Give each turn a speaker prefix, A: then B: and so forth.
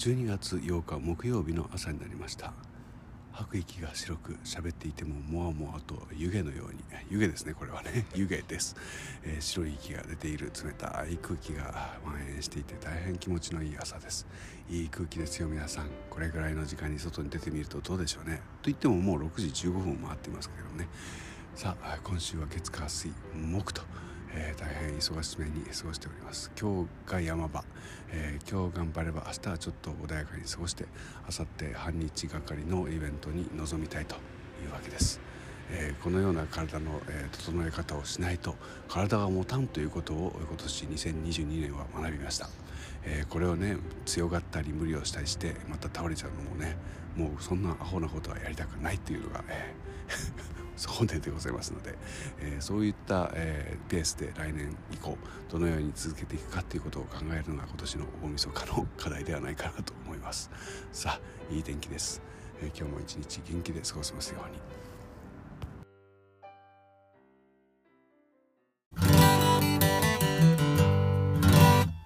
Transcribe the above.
A: 12月8日木曜日の朝になりました。吐く息が白く喋っていてももわもわと湯気のように湯気ですねこれはね。湯気です、えー、白い息が出ている冷たい空気が蔓延していて大変気持ちのいい朝です。いい空気ですよ皆さん。これぐらいの時間に外に出てみるとどうでしょうね。と言ってももう6時15分回っていますけどね。さあ今週は月火水木とえー、大変忙しめに過ごしております。今日が山場、えー、今日頑張れば明日はちょっと穏やかに過ごして明後日半日がかりのイベントに臨みたいというわけです、えー、このような体の、え整え方をしないと体が持たんということを今年2022年は学びました、えこれをね強がったり無理をしたりしてまた倒れちゃうのもねもうそんなアホなことはやりたくないっていうのが、えー本音でございますので、えー、そういった、えー、ペースで来年以降どのように続けていくかということを考えるのが今年の大晦日の課題ではないかなと思います。さあいい天気です、えー、今日も一日元気で過ごせますように。